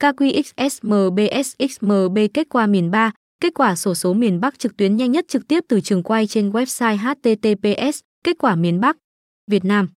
KQXSMBSXMB kết quả miền 3, kết quả sổ số miền Bắc trực tuyến nhanh nhất trực tiếp từ trường quay trên website https kết quả miền Bắc Việt Nam.